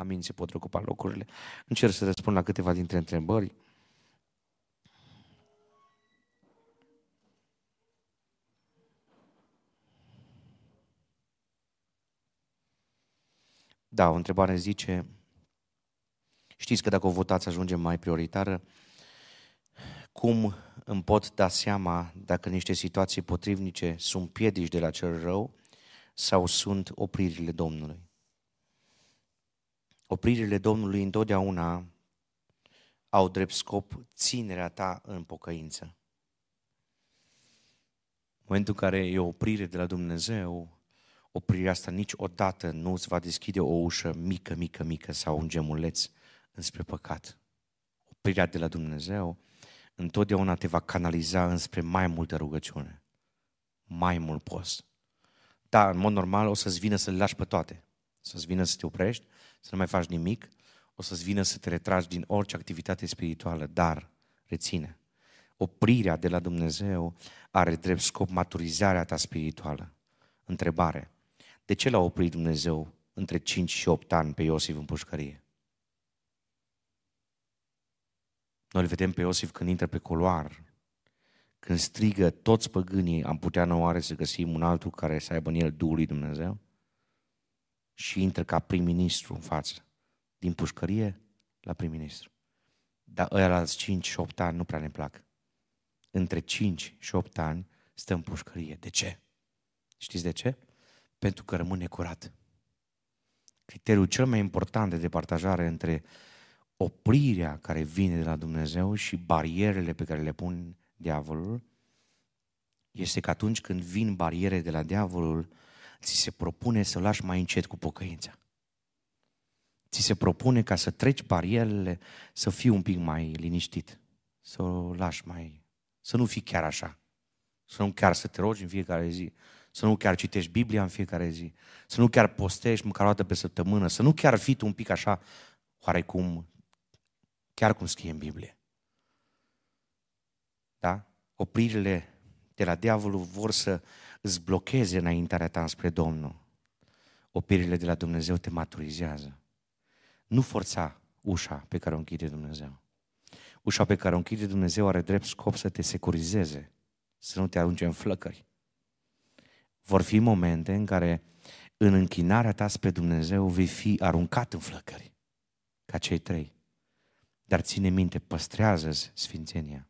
Amin, se pot ocupa locurile. Încerc să răspund la câteva dintre întrebări. Da, o întrebare zice, știți că dacă o votați ajunge mai prioritară, cum îmi pot da seama dacă niște situații potrivnice sunt piedici de la cel rău sau sunt opririle Domnului? Opririle Domnului întotdeauna au drept scop ținerea ta în pocăință. În momentul în care e o oprire de la Dumnezeu, oprirea asta niciodată nu îți va deschide o ușă mică, mică, mică sau un gemuleț înspre păcat. Oprirea de la Dumnezeu întotdeauna te va canaliza înspre mai multă rugăciune, mai mult post. Da, în mod normal o să-ți vină să le lași pe toate, să-ți vină să te oprești, să nu mai faci nimic, o să-ți vină să te retragi din orice activitate spirituală, dar reține, oprirea de la Dumnezeu are drept scop maturizarea ta spirituală. Întrebare, de ce l-a oprit Dumnezeu între 5 și 8 ani pe Iosif în pușcărie? Noi îl vedem pe Iosif când intră pe coloar, când strigă toți păgânii, am putea noi oare să găsim un altul care să aibă în el Duhul lui Dumnezeu? Și intră ca prim-ministru în față, din pușcărie la prim-ministru. Dar ăia la 5 și 8 ani nu prea ne plac. Între 5 și 8 ani stă în pușcărie. De ce? Știți de ce? Pentru că rămâne curat. Criteriul cel mai important de departajare între oprirea care vine de la Dumnezeu și barierele pe care le pun diavolul este că atunci când vin bariere de la diavolul, ți se propune să lași mai încet cu pocăința. Ți se propune ca să treci barierele, să fii un pic mai liniștit, să o lași mai... să nu fii chiar așa. Să nu chiar să te rogi în fiecare zi, să nu chiar citești Biblia în fiecare zi, să nu chiar postești măcar o dată pe săptămână, să nu chiar fii tu un pic așa, oarecum, chiar cum scrie în Biblie. Da? Opririle de la diavolul vor să îți blocheze înaintarea ta spre Domnul. Opririle de la Dumnezeu te maturizează. Nu forța ușa pe care o închide Dumnezeu. Ușa pe care o închide Dumnezeu are drept scop să te securizeze, să nu te arunce în flăcări. Vor fi momente în care în închinarea ta spre Dumnezeu vei fi aruncat în flăcări, ca cei trei. Dar ține minte, păstrează sfințenia.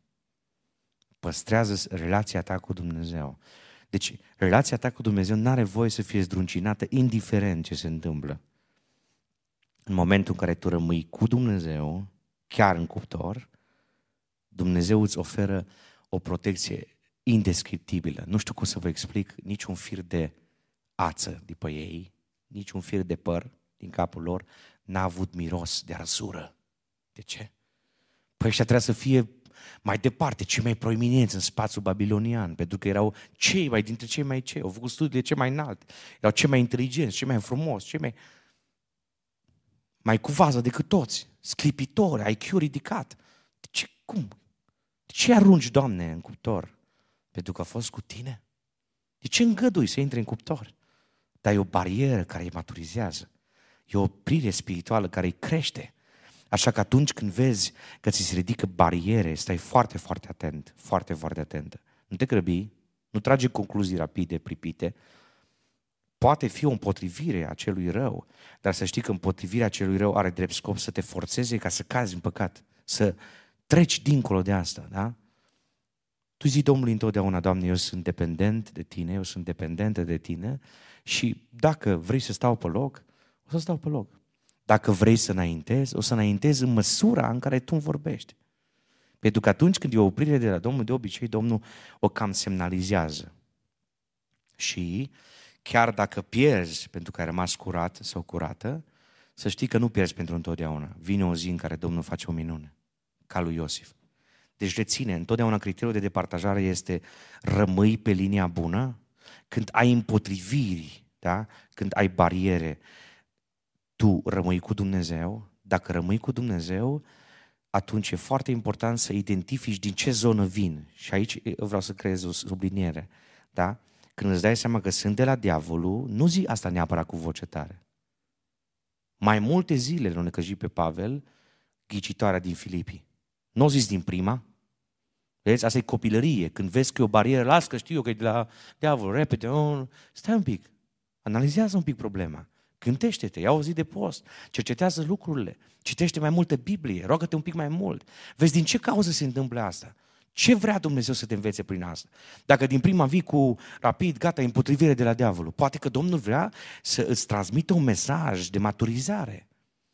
Păstrează relația ta cu Dumnezeu. Deci, relația ta cu Dumnezeu nu are voie să fie zdruncinată indiferent ce se întâmplă. În momentul în care tu rămâi cu Dumnezeu, chiar în cuptor, Dumnezeu îți oferă o protecție indescriptibilă. Nu știu cum să vă explic, niciun fir de ață după ei, niciun fir de păr din capul lor n-a avut miros de arsură. De ce? Păi ăștia trebuia să fie mai departe, cei mai proeminenți în spațiul babilonian, pentru că erau cei mai dintre cei mai cei, au făcut studiile cei mai înalte, erau cei mai inteligenți, cei mai frumos, cei mai mai cu vază decât toți, sclipitori, IQ ridicat. De ce, cum? De ce arunci, Doamne, în cuptor? Pentru că a fost cu tine? De ce îngădui să intri în cuptor? Dar e o barieră care îi maturizează. E o oprire spirituală care îi crește. Așa că atunci când vezi că ți se ridică bariere, stai foarte, foarte atent, foarte, foarte atentă. Nu te grăbi, nu trage concluzii rapide, pripite. Poate fi o împotrivire a celui rău, dar să știi că împotrivirea celui rău are drept scop să te forțeze ca să cazi în păcat, să treci dincolo de asta, da? Tu zi Domnului întotdeauna, Doamne, eu sunt dependent de Tine, eu sunt dependentă de Tine și dacă vrei să stau pe loc, o să stau pe loc. Dacă vrei să înaintezi, o să înaintezi în măsura în care tu îmi vorbești. Pentru că atunci când e o oprire de la Domnul, de obicei Domnul o cam semnalizează. Și chiar dacă pierzi pentru că ai rămas curat sau curată, să știi că nu pierzi pentru întotdeauna. Vine o zi în care Domnul face o minune, ca lui Iosif. Deci reține, întotdeauna criteriul de departajare este rămâi pe linia bună când ai împotriviri, da? când ai bariere, tu rămâi cu Dumnezeu, dacă rămâi cu Dumnezeu, atunci e foarte important să identifici din ce zonă vin. Și aici vreau să creez o subliniere. Da? Când îți dai seama că sunt de la diavolul, nu zi asta neapărat cu voce tare. Mai multe zile l-au necăjit pe Pavel, ghicitoarea din Filipii. Nu o zis din prima. Vezi, asta e copilărie. Când vezi că e o barieră, las că știu eu că e de la diavol, repede, oh, stai un pic. Analizează un pic problema. Gândește-te, ia o zi de post, cercetează lucrurile, citește mai multă Biblie, roagă-te un pic mai mult. Vezi din ce cauză se întâmplă asta. Ce vrea Dumnezeu să te învețe prin asta? Dacă din prima vii cu rapid, gata, împotrivire de la diavolul, poate că Domnul vrea să îți transmită un mesaj de maturizare.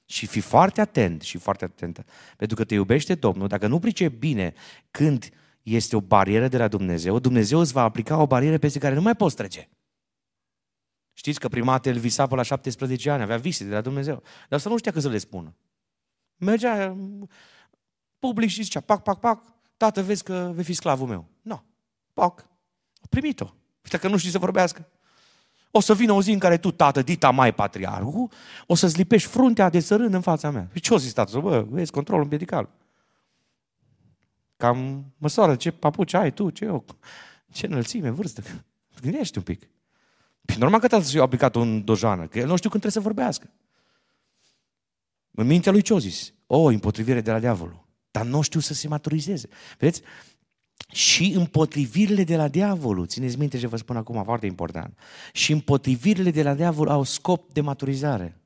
Și fi foarte atent și foarte atentă. Pentru că te iubește Domnul, dacă nu pricepi bine când este o barieră de la Dumnezeu, Dumnezeu îți va aplica o barieră peste care nu mai poți trece. Știți că prima dată el visa pe la 17 ani, avea vise de la Dumnezeu. Dar să nu știa că să le spună. Mergea mm, public și zicea, pac, pac, pac, tată, vezi că vei fi sclavul meu. Nu, no. pac, a primit-o. Uite că nu știi să vorbească. O să vină o zi în care tu, tată, dita mai patriarhul, o să-ți lipești fruntea de sărân în fața mea. Și ce o zis tată? Bă, vezi, controlul medical. Cam măsoară ce papuci ai tu, ce eu, ce înălțime, vârstă. Gândește un pic. Păi normal că tatăl i-a aplicat un dojană, că el nu știu când trebuie să vorbească. În mintea lui ce o zis? O, împotrivire de la diavolul. Dar nu știu să se maturizeze. Vedeți? Și împotrivirile de la diavolul, țineți minte ce vă spun acum, foarte important. Și împotrivirile de la diavol au scop de maturizare.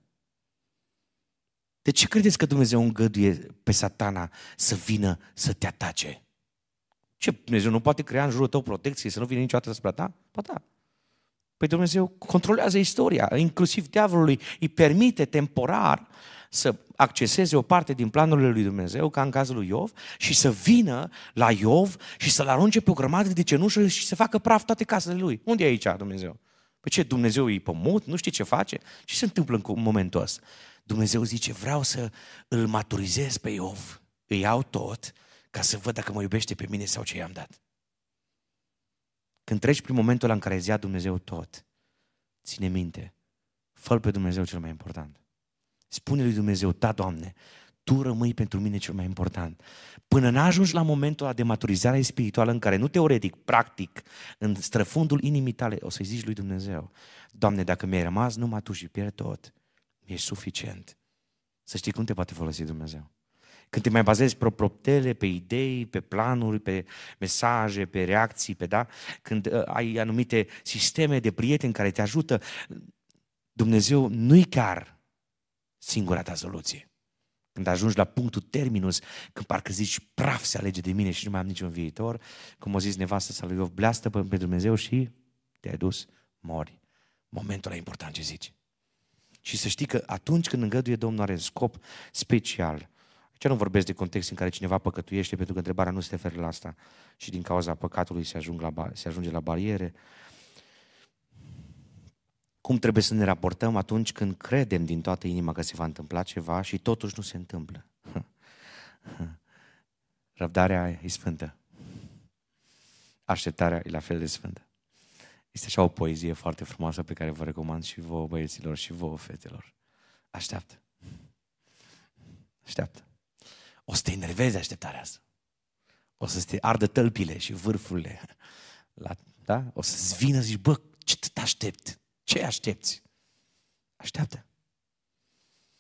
De ce credeți că Dumnezeu îngăduie pe satana să vină să te atace? Ce, Dumnezeu nu poate crea în jurul tău protecție să nu vină niciodată asupra ta? Pa da. Păi Dumnezeu controlează istoria, inclusiv diavolului îi permite temporar să acceseze o parte din planurile lui Dumnezeu, ca în cazul lui Iov, și să vină la Iov și să-l arunce pe o grămadă de cenușă și să facă praf toate casele lui. Unde e aici Dumnezeu? Păi ce, Dumnezeu e pământ? Nu știe ce face? Ce se întâmplă în momentul ăsta? Dumnezeu zice, vreau să îl maturizez pe Iov. Îi iau tot ca să văd dacă mă iubește pe mine sau ce i-am dat. Când treci prin momentul ăla în care îți ia Dumnezeu tot, ține minte, fă pe Dumnezeu cel mai important. Spune lui Dumnezeu, da, Doamne, Tu rămâi pentru mine cel mai important. Până n-ajungi la momentul ăla de maturizare spirituală în care nu teoretic, practic, în străfundul inimii tale, o să-i zici lui Dumnezeu, Doamne, dacă mi-ai rămas numai Tu și pierd tot, e suficient. Să știi cum te poate folosi Dumnezeu. Când te mai bazezi pe proptele, pe idei, pe planuri, pe mesaje, pe reacții, pe da, când uh, ai anumite sisteme de prieteni care te ajută, Dumnezeu nu-i chiar singura ta soluție. Când ajungi la punctul terminus, când parcă zici, praf se alege de mine și nu mai am niciun viitor, cum a zis nevastă sa lui Iov, bleastă pe Dumnezeu și te-ai dus, mori. Momentul ăla important ce zici. Și să știi că atunci când îngăduie Domnul are scop special. Ce nu vorbesc de context în care cineva păcătuiește, pentru că întrebarea nu se referă la asta și din cauza păcatului se, ajung la, se ajunge la bariere, cum trebuie să ne raportăm atunci când credem din toată inima că se va întâmpla ceva și totuși nu se întâmplă. Răbdarea e sfântă. Așteptarea e la fel de sfântă. Este așa o poezie foarte frumoasă pe care vă recomand și vouă băieților și vouă fetelor. Așteaptă. Așteaptă. O să te enervezi așteptarea asta. O să te ardă tălpile și vârfurile. La, da? O să-ți vină zici, bă, ce te aștept? Ce aștepți? Așteaptă.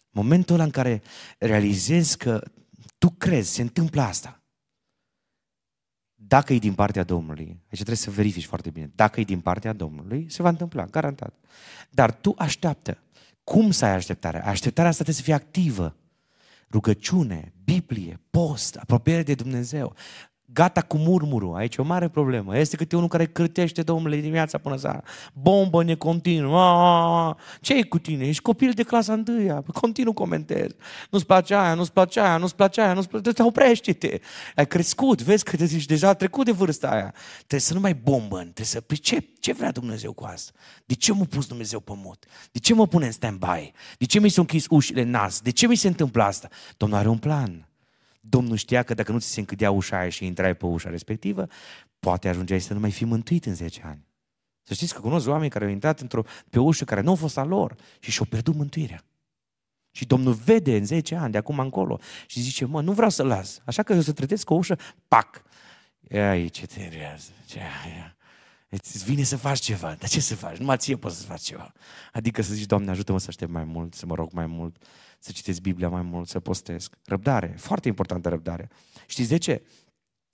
Momentul ăla în care realizezi că tu crezi, se întâmplă asta. Dacă e din partea Domnului, aici trebuie să verifici foarte bine, dacă e din partea Domnului, se va întâmpla, garantat. Dar tu așteaptă. Cum să ai așteptarea? Așteptarea asta trebuie să fie activă. Rugăciune, Biblie, post, apropiere de Dumnezeu gata cu murmurul. Aici e o mare problemă. Este câte unul care cârtește, domnule, dimineața până seara. Bombă necontinuă. ce e cu tine? Ești copil de clasa întâia. Continuu comentezi. Nu-ți place aia, nu-ți place aia, nu-ți place aia, nu-ți place... Te oprește-te. Ai crescut, vezi că te zici, deja a trecut de vârsta aia. Trebuie să nu mai bombă. Trebuie să... Păi ce, ce vrea Dumnezeu cu asta? De ce m-a pus Dumnezeu pe mut? De ce mă pune în stand-by? De ce mi s-au închis ușile nas? De ce mi se întâmplă asta? Domnul are un plan. Domnul știa că dacă nu ți se închidea ușa aia și intrai pe ușa respectivă, poate ajungeai să nu mai fi mântuit în 10 ani. Să știți că cunosc oameni care au intrat într-o, pe o ușă care nu a fost a lor și și-au pierdut mântuirea. Și Domnul vede în 10 ani, de acum încolo, și zice, mă, nu vreau să las. Așa că eu să trătesc o ușă, pac. Ai, ce te rează, ce aia. Îți vine să faci ceva. Dar ce să faci? Numai ție poți să faci ceva. Adică să zici, Doamne, ajută-mă să aștept mai mult, să mă rog mai mult, să citesc Biblia mai mult, să postesc. Răbdare. Foarte importantă răbdare. Știți de ce?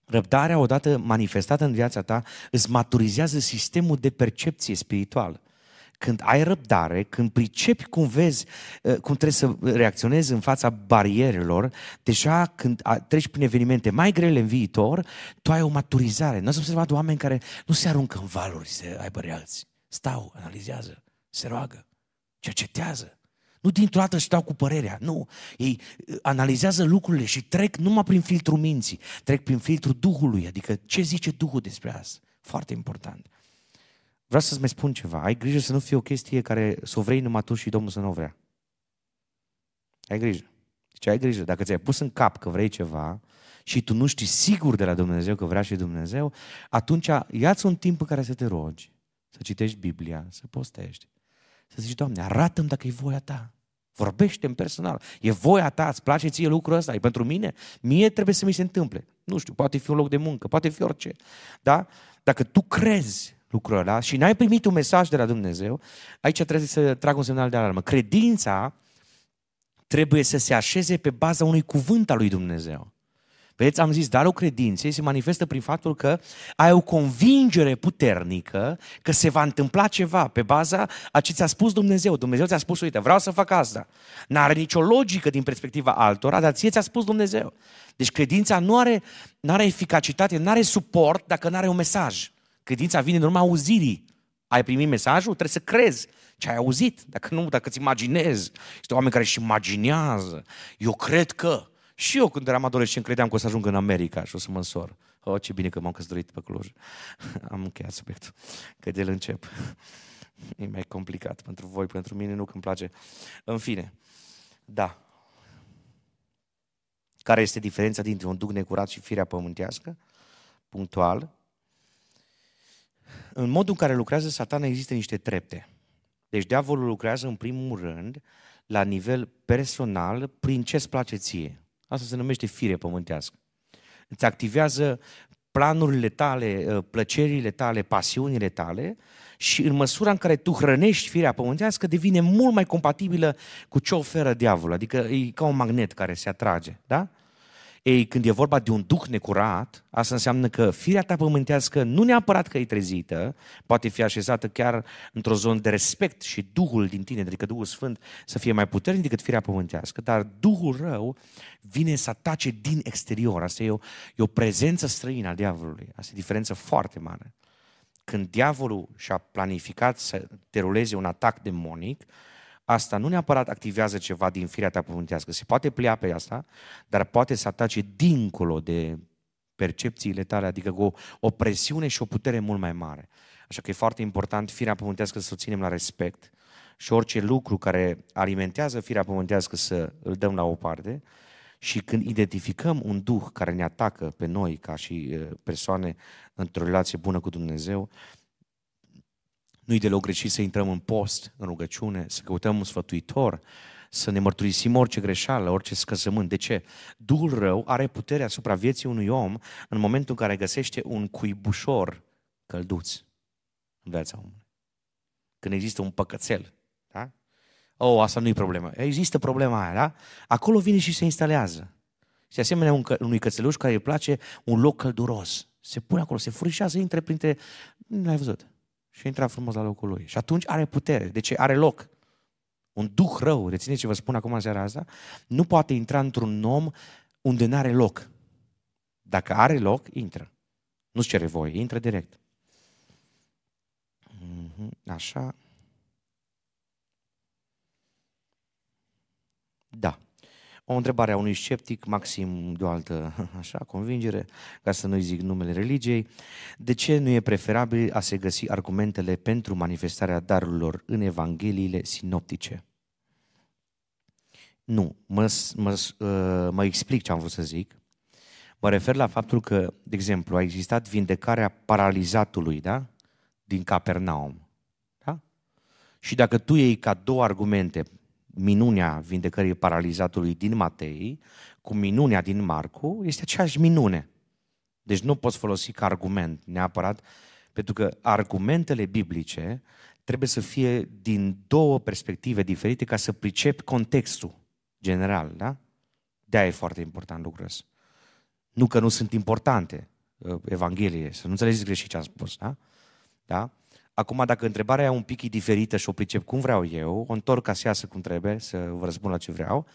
Răbdarea, odată manifestată în viața ta, îți maturizează sistemul de percepție spirituală. Când ai răbdare, când pricepi cum vezi, uh, cum trebuie să reacționezi în fața barierelor, deja când treci prin evenimente mai grele în viitor, tu ai o maturizare. Nu ați observat oameni care nu se aruncă în valuri să aibă reacții. Stau, analizează, se roagă, cercetează. Nu dintr-o dată își dau cu părerea, nu. Ei uh, analizează lucrurile și trec numai prin filtrul minții, trec prin filtrul Duhului, adică ce zice Duhul despre asta. Foarte important. Vreau să-ți mai spun ceva. Ai grijă să nu fie o chestie care să o vrei numai tu și Domnul să nu o vrea. Ai grijă. Deci ai grijă. Dacă ți-ai pus în cap că vrei ceva și tu nu știi sigur de la Dumnezeu că vrea și Dumnezeu, atunci ia-ți un timp în care să te rogi, să citești Biblia, să postești, să zici, Doamne, arată-mi dacă e voia Ta. Vorbește-mi personal. E voia ta, îți place ție lucrul ăsta, e pentru mine? Mie trebuie să mi se întâmple. Nu știu, poate fi un loc de muncă, poate fi orice. Da? Dacă tu crezi lucrul ăla și n-ai primit un mesaj de la Dumnezeu, aici trebuie să trag un semnal de alarmă. Credința trebuie să se așeze pe baza unui cuvânt al lui Dumnezeu. Vedeți, am zis, darul credinței se manifestă prin faptul că ai o convingere puternică că se va întâmpla ceva pe baza a ce ți-a spus Dumnezeu. Dumnezeu ți-a spus, uite, vreau să fac asta. N-are nicio logică din perspectiva altora, dar ție ți-a spus Dumnezeu. Deci credința nu are, nu are eficacitate, nu are suport dacă nu are un mesaj. Credința vine în urma auzirii. Ai primit mesajul? Trebuie să crezi ce ai auzit. Dacă nu, dacă îți imaginezi. Este oameni care își imaginează. Eu cred că. Și eu când eram adolescent credeam că o să ajung în America și o să mă însor. Oh, ce bine că m-am căsătorit pe Cluj. Am încheiat subiectul. Că de el încep. E mai complicat pentru voi, pentru mine nu, că îmi place. În fine, da. Care este diferența dintre un duc necurat și firea pământească? Punctual în modul în care lucrează satana există niște trepte. Deci diavolul lucrează în primul rând la nivel personal prin ce îți place ție. Asta se numește fire pământească. Îți activează planurile tale, ă, plăcerile tale, pasiunile tale și în măsura în care tu hrănești firea pământească, devine mult mai compatibilă cu ce oferă diavolul. Adică e ca un magnet care se atrage. Da? Ei, când e vorba de un duh necurat, asta înseamnă că firea ta pământească nu neapărat că e trezită, poate fi așezată chiar într-o zonă de respect și Duhul din tine, adică Duhul Sfânt, să fie mai puternic decât firea pământească, dar Duhul rău vine să atace din exterior. Asta e o, e o prezență străină a diavolului. Asta e o diferență foarte mare. Când diavolul și-a planificat să deruleze un atac demonic, asta nu neapărat activează ceva din firea ta pământească. Se poate plia pe asta, dar poate să atace dincolo de percepțiile tale, adică cu o, o presiune și o putere mult mai mare. Așa că e foarte important firea pământească să o ținem la respect și orice lucru care alimentează firea pământească să îl dăm la o parte și când identificăm un duh care ne atacă pe noi ca și persoane într-o relație bună cu Dumnezeu, nu-i deloc greșit să intrăm în post, în rugăciune, să căutăm un sfătuitor, să ne mărturisim orice greșeală, orice scăzământ. De ce? Duhul rău are putere asupra vieții unui om în momentul în care găsește un cuibușor călduț în viața omului. Când există un păcățel. Da? Oh, asta nu e problema. Există problema aia, da? Acolo vine și se instalează. Și asemenea un, unui cățeluș care îi place un loc călduros. Se pune acolo, se furișează, intre printre... Nu l-ai văzut și intra frumos la locul lui. Și atunci are putere. Deci are loc. Un duh rău, rețineți ce vă spun acum în seara asta, nu poate intra într-un om unde nu are loc. Dacă are loc, intră. Nu-ți cere voie, intră direct. Mhm, așa. Da o întrebare a unui sceptic, maxim de o altă așa, convingere, ca să nu-i zic numele religiei. De ce nu e preferabil a se găsi argumentele pentru manifestarea darurilor în Evangheliile sinoptice? Nu, mă, mă, uh, mă explic ce am vrut să zic. Mă refer la faptul că, de exemplu, a existat vindecarea paralizatului, da? Din Capernaum. Da? Și dacă tu iei ca două argumente minunea vindecării paralizatului din Matei cu minunea din Marcu, este aceeași minune. Deci nu poți folosi ca argument neapărat Pentru că argumentele biblice trebuie să fie din două perspective diferite ca să pricepi contextul general, da? De-aia e foarte important lucrul ăsta. Nu că nu sunt importante uh, Evanghelie, să nu înțelegeți greșit ce am spus, da? da? Acum, dacă întrebarea e un pic diferită și o pricep cum vreau eu, o întorc ca să iasă cum trebuie, să vă răspund la ce vreau,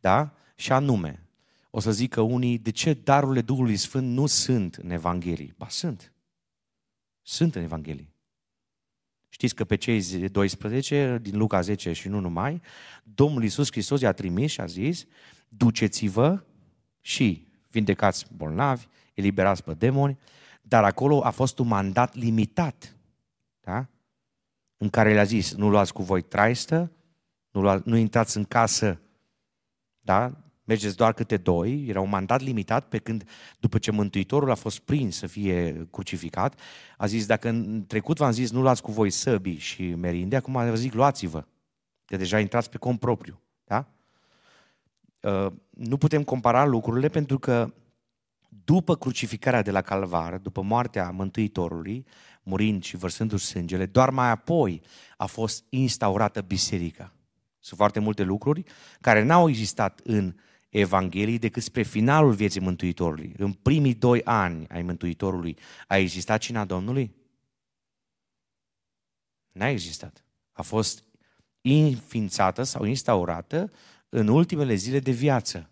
da? Și anume, o să zică unii, de ce darurile Duhului Sfânt nu sunt în Evanghelie? Ba, sunt. Sunt în Evanghelie. Știți că pe cei 12 din Luca 10 și nu numai, Domnul Iisus Hristos i-a trimis și a zis, duceți-vă și vindecați bolnavi, eliberați pe demoni, dar acolo a fost un mandat limitat, da? în care le-a zis, nu luați cu voi traistă, nu, lua, nu intrați în casă, da? mergeți doar câte doi, era un mandat limitat, pe când după ce Mântuitorul a fost prins să fie crucificat, a zis, dacă în trecut v-am zis nu luați cu voi săbii și merinde, acum vă zic luați-vă, că deja intrați pe cont propriu. Da? Uh, nu putem compara lucrurile pentru că după crucificarea de la Calvar, după moartea Mântuitorului, murind și vărsându-și sângele, doar mai apoi a fost instaurată biserica. Sunt foarte multe lucruri care n-au existat în Evanghelii decât spre finalul vieții Mântuitorului. În primii doi ani ai Mântuitorului a existat cina Domnului? N-a existat. A fost înființată sau instaurată în ultimele zile de viață.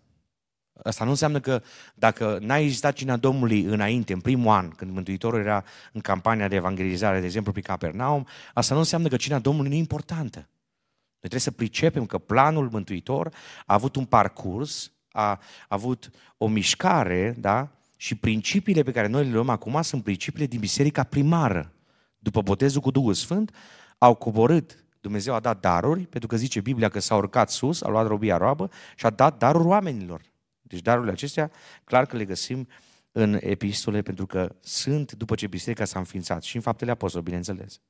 Asta nu înseamnă că dacă n-a existat cina Domnului înainte, în primul an, când Mântuitorul era în campania de evangelizare, de exemplu, pe Capernaum, asta nu înseamnă că cina Domnului nu e importantă. Noi trebuie să pricepem că planul Mântuitor a avut un parcurs, a avut o mișcare, da? Și principiile pe care noi le luăm acum sunt principiile din biserica primară. După botezul cu Duhul Sfânt, au coborât, Dumnezeu a dat daruri, pentru că zice Biblia că s-a urcat sus, a luat robia roabă și a dat daruri oamenilor. Deci darurile acestea, clar că le găsim în epistole, pentru că sunt după ce biserica s-a înființat și în faptele apostolilor, bineînțeles.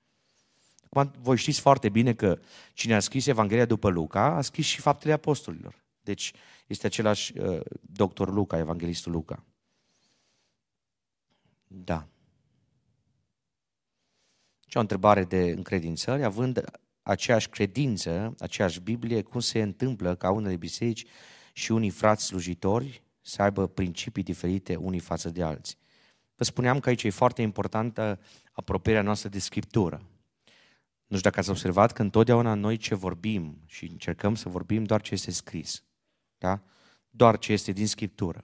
Voi știți foarte bine că cine a scris Evanghelia după Luca a scris și faptele apostolilor. Deci este același uh, doctor Luca, evanghelistul Luca. Da. Ce o întrebare de încredințări, având aceeași credință, aceeași Biblie, cum se întâmplă ca unele biserici și unii frați slujitori să aibă principii diferite unii față de alții. Vă spuneam că aici e foarte importantă apropierea noastră de Scriptură. Nu știu dacă ați observat că întotdeauna noi ce vorbim și încercăm să vorbim doar ce este scris. Da? Doar ce este din Scriptură.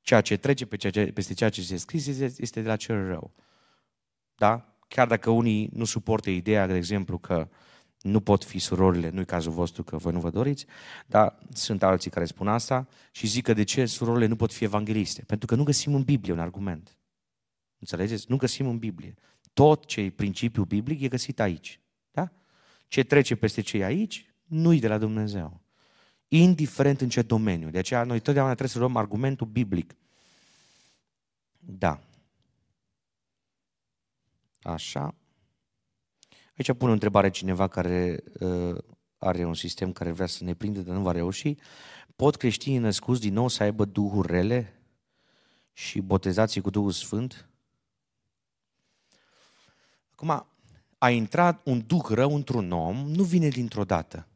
Ceea ce trece pe ceea ce, peste ceea ce este scris este de la cel rău. Da? Chiar dacă unii nu suportă ideea, de exemplu, că nu pot fi surorile, nu-i cazul vostru că voi nu vă doriți, dar sunt alții care spun asta și zic că de ce surorile nu pot fi evangheliste? Pentru că nu găsim în Biblie un argument. Înțelegeți? Nu găsim în Biblie. Tot ce e principiul biblic e găsit aici. Da? Ce trece peste cei aici, nu-i de la Dumnezeu. Indiferent în ce domeniu. De aceea noi totdeauna trebuie să luăm argumentul biblic. Da. Așa. Aici pune o întrebare cineva care uh, are un sistem care vrea să ne prindă, dar nu va reuși. Pot creștinii născuți din nou să aibă duhuri rele și botezații cu Duhul Sfânt? Acum, a intrat un duh rău într-un om nu vine dintr-o dată.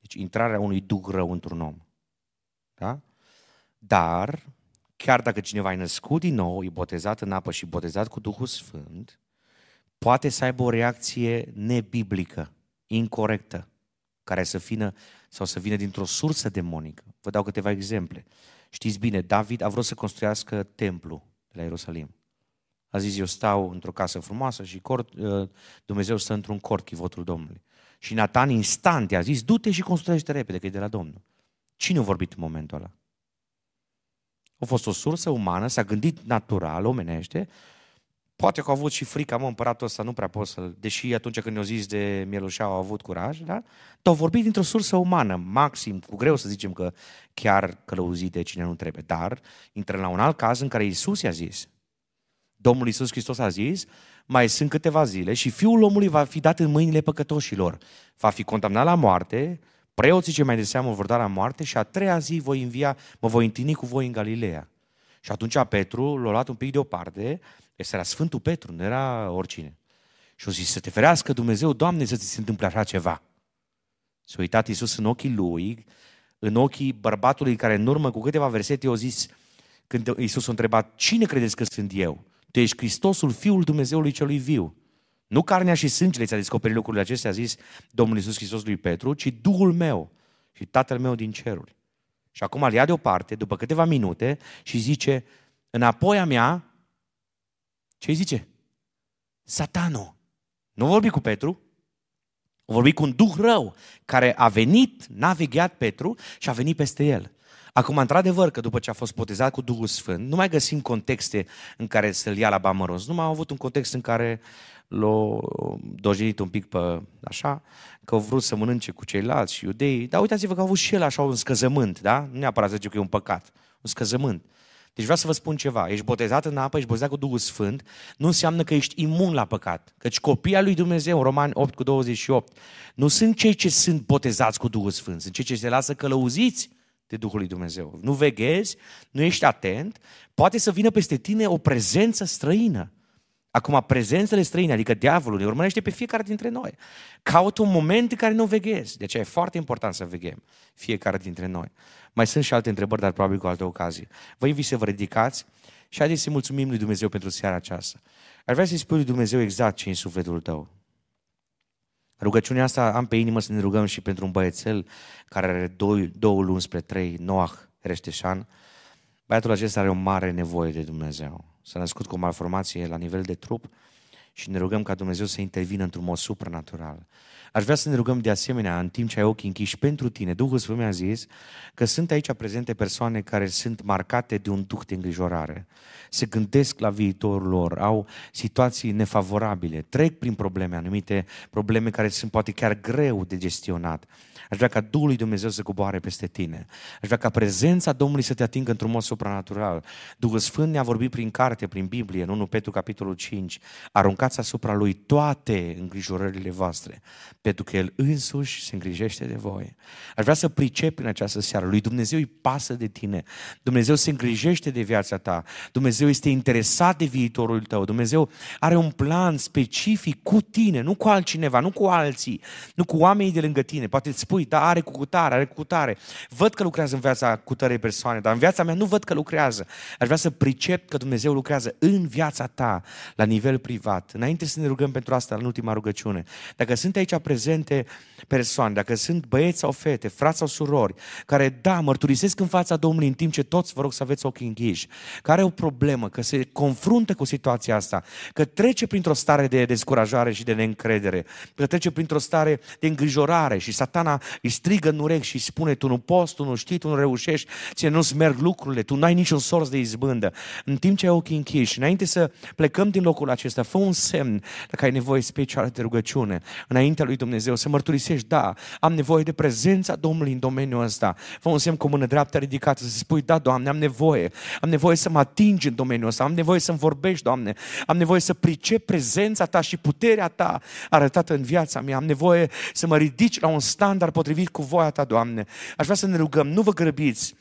Deci intrarea unui duh rău într-un om. Da? Dar, chiar dacă cineva e născut din nou, e botezat în apă și botezat cu Duhul Sfânt, poate să aibă o reacție nebiblică, incorrectă, care să vină sau să vină dintr-o sursă demonică. Vă dau câteva exemple. Știți bine, David a vrut să construiască templu de la Ierusalim. A zis, eu stau într-o casă frumoasă și cort, uh, Dumnezeu stă într-un cort, chivotul Domnului. Și Nathan instant i-a zis, du-te și construiește repede, că e de la Domnul. Cine a vorbit în momentul ăla? A fost o sursă umană, s-a gândit natural, omenește, poate că au avut și frica, mă, împăratul ăsta nu prea pot să deși atunci când ne-au zis de Mielușa au avut curaj, da? Dar au vorbit dintr-o sursă umană, maxim, cu greu să zicem că chiar călăuzit de cine nu trebuie. Dar intră la un alt caz în care Isus i-a zis, Domnul Iisus Hristos a zis, mai sunt câteva zile și Fiul omului va fi dat în mâinile păcătoșilor. Va fi condamnat la moarte, preoții ce mai de seamă vor da la moarte și a treia zi voi învia, mă voi întâlni cu voi în Galileea. Și atunci Petru l-a luat un pic deoparte, Este era Sfântul Petru, nu era oricine. Și au zis, să te ferească Dumnezeu, Doamne, să ți se întâmple așa ceva. S-a uitat Iisus în ochii lui, în ochii bărbatului care în urmă cu câteva versete i-a zis, când Iisus a întrebat, cine credeți că sunt eu? Tu ești Hristosul, Fiul Dumnezeului celui viu. Nu carnea și sângele ți-a descoperit lucrurile acestea, a zis Domnul Iisus Hristos lui Petru, ci Duhul meu și Tatăl meu din ceruri. Și acum îl ia deoparte, după câteva minute, și zice, înapoi a mea, ce îi zice? Satanul. Nu vorbi cu Petru, a vorbit cu un duh rău care a venit, n-a vegheat Petru și a venit peste el. Acum, într-adevăr, că după ce a fost botezat cu Duhul Sfânt, nu mai găsim contexte în care să-l ia la bamăros. Nu mai au avut un context în care l-a dojenit un pic pe așa, că au vrut să mănânce cu ceilalți și iudei. Dar uitați-vă că au avut și el așa un scăzământ, da? Nu neapărat să zice că e un păcat, un scăzământ. Deci vreau să vă spun ceva. Ești botezat în apă, ești botezat cu Duhul Sfânt, nu înseamnă că ești imun la păcat. Căci copiii lui Dumnezeu, Romani 8 cu 28, nu sunt cei ce sunt botezați cu Duhul Sfânt, sunt cei ce se lasă călăuziți de Duhul lui Dumnezeu. Nu veghezi, nu ești atent, poate să vină peste tine o prezență străină. Acum, prezențele străine, adică diavolul, ne urmărește pe fiecare dintre noi. Caută un moment în care nu veghezi. De aceea e foarte important să veghem fiecare dintre noi. Mai sunt și alte întrebări, dar probabil cu alte ocazii. Vă invit să vă ridicați și haideți să mulțumim lui Dumnezeu pentru seara aceasta. Ar vrea să-i spui lui Dumnezeu exact ce e în sufletul tău. Rugăciunea asta am pe inimă să ne rugăm și pentru un băiețel care are două, două luni spre trei, Noah Reșteșan. Băiatul acesta are o mare nevoie de Dumnezeu. S-a născut cu o malformație la nivel de trup și ne rugăm ca Dumnezeu să intervină într-un mod supranatural. Aș vrea să ne rugăm de asemenea, în timp ce ai ochii închiși pentru tine, Duhul Sfânt mi-a zis că sunt aici prezente persoane care sunt marcate de un duh de îngrijorare. Se gândesc la viitorul lor, au situații nefavorabile, trec prin probleme anumite, probleme care sunt poate chiar greu de gestionat. Aș vrea ca Duhul lui Dumnezeu să coboare peste tine. Aș vrea ca prezența Domnului să te atingă într-un mod supranatural. Duhul Sfânt ne-a vorbit prin carte, prin Biblie, în 1 Petru capitolul 5. Aruncați asupra Lui toate îngrijorările voastre, pentru că El însuși se îngrijește de voi. Aș vrea să pricep în această seară. Lui Dumnezeu îi pasă de tine. Dumnezeu se îngrijește de viața ta. Dumnezeu este interesat de viitorul tău. Dumnezeu are un plan specific cu tine, nu cu altcineva, nu cu alții, nu cu oamenii de lângă tine. Poate îți spui, da, are cu cutare, are cu cutare. Văd că lucrează în viața cu tărei persoane, dar în viața mea nu văd că lucrează. Aș vrea să pricep că Dumnezeu lucrează în viața ta, la nivel privat. Înainte să ne rugăm pentru asta, în ultima rugăciune. Dacă sunt aici prezente persoane, dacă sunt băieți sau fete, frați sau surori, care, da, mărturisesc în fața Domnului în timp ce toți vă rog să aveți ochii închiși, care are o problemă, că se confruntă cu situația asta, că trece printr-o stare de descurajare și de neîncredere, că trece printr-o stare de îngrijorare și satana îi strigă în urechi și îi spune, tu nu poți, tu nu știi, tu nu reușești, ție nu-ți merg lucrurile, tu n-ai niciun sorț de izbândă. În timp ce ai ochii închiși, înainte să plecăm din locul acesta, fă un semn dacă ai nevoie specială de rugăciune, înaintea lui Dumnezeu, să mărturisești, da, am nevoie de prezența Domnului în domeniul ăsta. Fă un semn cu mână dreaptă ridicată, să spui, da, Doamne, am nevoie, am nevoie să mă atingi în domeniul ăsta, am nevoie să-mi vorbești, Doamne, am nevoie să pricep prezența Ta și puterea Ta arătată în viața mea, am nevoie să mă ridici la un standard potrivit cu voia Ta, Doamne. Aș vrea să ne rugăm, nu vă grăbiți,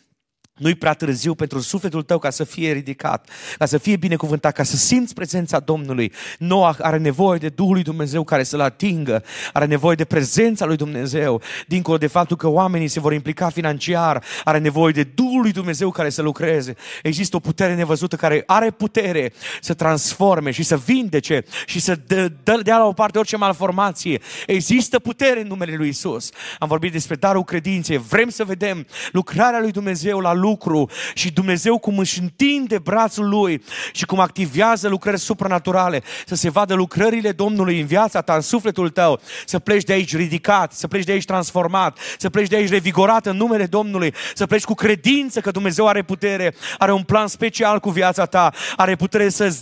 nu-i prea târziu pentru sufletul tău ca să fie ridicat, ca să fie binecuvântat, ca să simți prezența Domnului. Noah are nevoie de Duhul lui Dumnezeu care să-l atingă, are nevoie de prezența lui Dumnezeu, dincolo de faptul că oamenii se vor implica financiar, are nevoie de Duhul lui Dumnezeu care să lucreze. Există o putere nevăzută care are putere să transforme și să vindece și să dă, dă, dea la o parte orice malformație. Există putere în numele lui Isus. Am vorbit despre darul credinței. Vrem să vedem lucrarea lui Dumnezeu la lucru și Dumnezeu cum își întinde brațul Lui și cum activează lucrări supranaturale, să se vadă lucrările Domnului în viața ta, în sufletul tău, să pleci de aici ridicat, să pleci de aici transformat, să pleci de aici revigorat în numele Domnului, să pleci cu credință că Dumnezeu are putere, are un plan special cu viața ta, are putere să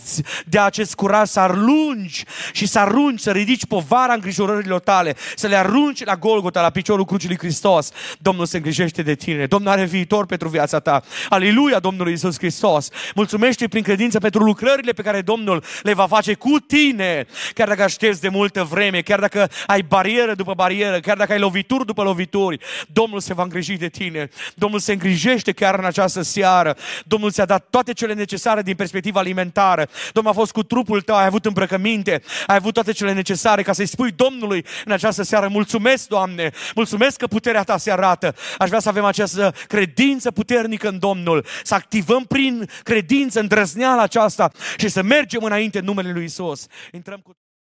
dea acest curaj să arunci și să arunci, să ridici povara îngrijorărilor tale, să le arunci la Golgota, la piciorul crucii lui Hristos. Domnul se îngrijește de tine, Domnul are viitor pentru viața viața ta. Aleluia Domnului Isus Hristos. Mulțumește prin credință pentru lucrările pe care Domnul le va face cu tine. Chiar dacă aștepți de multă vreme, chiar dacă ai barieră după barieră, chiar dacă ai lovituri după lovituri, Domnul se va îngriji de tine. Domnul se îngrijește chiar în această seară. Domnul ți-a dat toate cele necesare din perspectiva alimentară. Domnul a fost cu trupul tău, ai avut îmbrăcăminte, ai avut toate cele necesare ca să-i spui Domnului în această seară, mulțumesc, Doamne, mulțumesc că puterea ta se arată. Aș vrea să avem această credință puternică în Domnul, să activăm prin credință îndrăzneala aceasta și să mergem înainte în numele Lui Isus. Intrăm cu